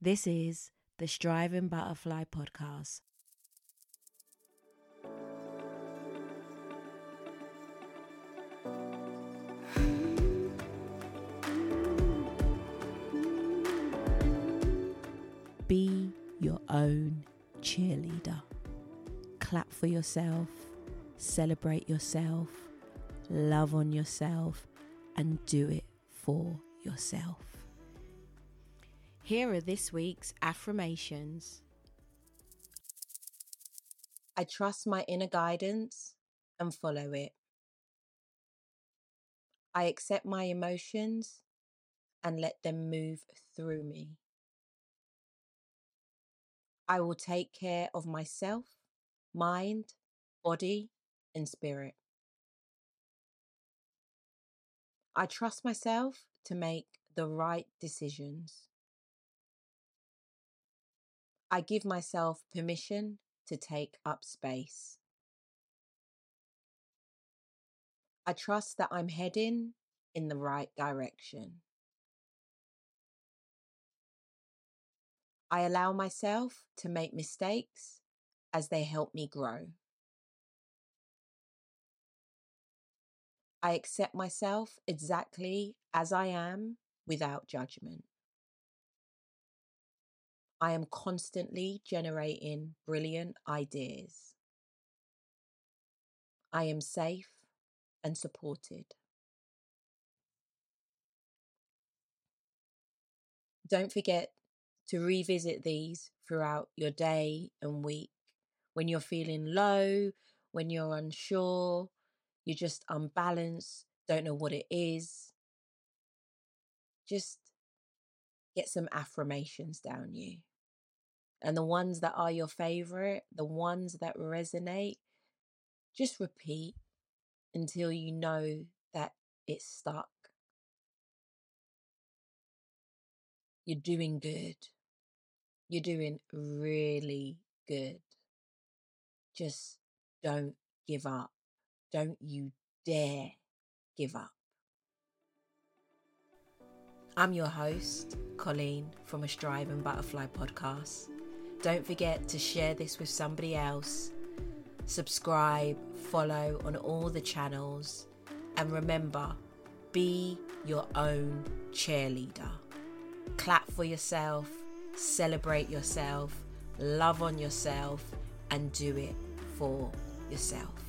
This is the Striving Butterfly Podcast. Be your own cheerleader. Clap for yourself, celebrate yourself, love on yourself, and do it for yourself. Here are this week's affirmations. I trust my inner guidance and follow it. I accept my emotions and let them move through me. I will take care of myself, mind, body, and spirit. I trust myself to make the right decisions. I give myself permission to take up space. I trust that I'm heading in the right direction. I allow myself to make mistakes as they help me grow. I accept myself exactly as I am without judgment. I am constantly generating brilliant ideas. I am safe and supported. Don't forget to revisit these throughout your day and week. When you're feeling low, when you're unsure, you're just unbalanced, don't know what it is, just get some affirmations down you. And the ones that are your favorite, the ones that resonate, just repeat until you know that it's stuck. You're doing good. You're doing really good. Just don't give up. Don't you dare give up. I'm your host, Colleen from a Striving Butterfly podcast. Don't forget to share this with somebody else. Subscribe, follow on all the channels, and remember be your own cheerleader. Clap for yourself, celebrate yourself, love on yourself, and do it for yourself.